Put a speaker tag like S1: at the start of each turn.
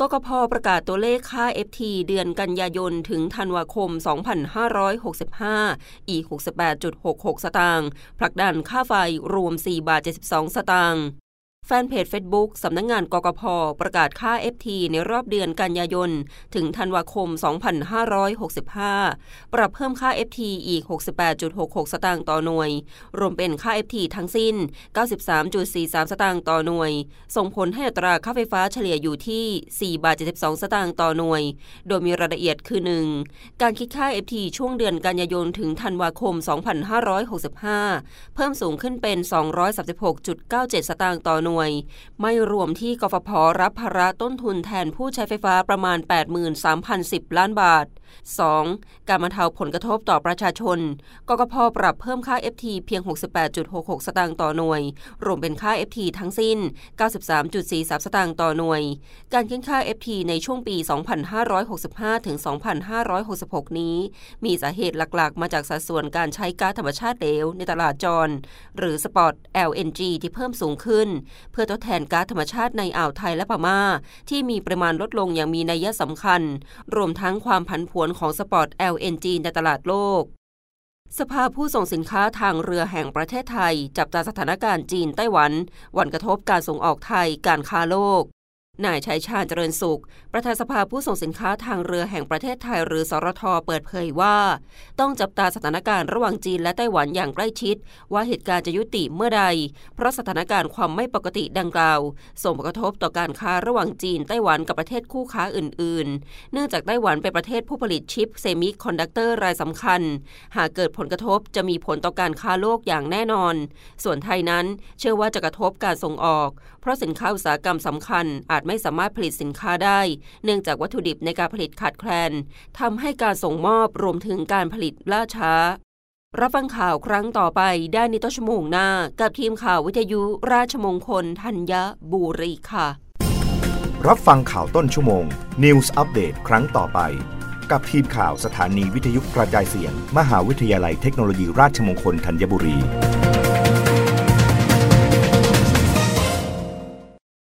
S1: กกพประกาศตัวเลขค่า FT เดือนกันยายน ถึงธันวาคม 2565 อีก 68.66 สตางค์ผลักดันค่าไฟรวม 4 บาท 72 สตางค์ แฟนเพจ Facebook สำนักงงานกกพประกาศค่า FT ในรอบเดือนกันยายน ถึงธันวาคม 2565 ปรับเพิ่มค่า FT อีก 68.66 สตางค์ต่อหน่วย รวมเป็นค่า FT ทั้งสิ้น 93.43 สตางค์ต่อหน่วย ส่งผลให้อัตราค่าไฟฟ้าเฉลี่ยอยู่ที่ 4 บาท 72 สตางค์ต่อหน่วย โดยมีรายละเอียดคือ 1. การคิดค่า FT ช่วงเดือนกันยายนถึงธันวาคม 2565 เพิ่มสูงขึ้นเป็น 236.97 สตางค์ต่อหน่วยวย ไม่รวมที่กฟผรับภาระต้นทุนแทนผู้ใช้ไฟฟ้าประมาณ 83,010 ล้านบาท 2. การบรรเทาผลกระทบต่อประชาชน กกพปรับเพิ่มค่า FT เพียง 68.66 สตางค์ต่อหน่วย รวมเป็นค่า FT ทั้งสิ้น 93.43 สตางค์ต่อหน่วย การขึ้นค่า FT ในช่วงปี 2565 ถึง 2566 นี้ มีสาเหตุหลักๆ มาจากสัดส่วนการใช้ก๊าซธรรมชาติเหลวในตลาดจร หรือสปอต LNG ที่เพิ่มสูงขึ้นเพื่อทดแทนก๊าซธรรมชาติในอ่าวไทยและพม่า ที่มีปริมาณลดลงอย่างมีนัยสำคัญ รวมทั้งความผันผวนวนของสปอร์ต LNG ในตลาดโลกสภาผู้ส่งสินค้าทางเรือแห่งประเทศไทย จับตาสถานการณ์จีนไต้หวัน หวั่นกระทบการส่งออกไทยการค้าโลก นายชัยชาญเจริญสุข ประธานสภาผู้ส่งสินค้าทางเรือแห่งประเทศไทยหรือสรทเปิดเผยว่า ต้องจับตาสถานการณ์ระหว่างจีนและไต้หวันอย่างใกล้ชิด ว่าเหตุการณ์จะยุติเมื่อใด เพราะสถานการณ์ความไม่ปกติดังกล่าว ส่งผลกระทบต่อการค้าระหว่างจีนไต้หวันกับประเทศคู่ค้าอื่น ๆ เนื่องจากไต้หวันเป็นประเทศผู้ผลิตชิปเซมิคอนดักเตอร์รายสำคัญ หากเกิดผลกระทบจะมีผลต่อการค้าโลกอย่างแน่นอน ส่วนไทยนั้น เชื่อว่าจะกระทบการส่งออก เพราะสินค้าอุตสาหกรรมสำคัญอาจไม่สามารถผลิตสินค้าได้ เนื่องจากวัตถุดิบในการผลิตขาดแคลนทำให้การส่งมอบรวมถึงการผลิตล่าช้า รับฟังข่าวครั้งต่อไปได้ในต้นชั่วโมงหน้า กับทีมข่าววิทยุราชมงคลธัญบุรีค่ะ
S2: รับฟังข่าวต้นชั่วโมง News อัปเดตครั้งต่อไป กับทีมข่าวสถานีวิทยุกระจายเสียง มหาวิทยาลัยเทคโนโลยีราชมงคลธัญบุรี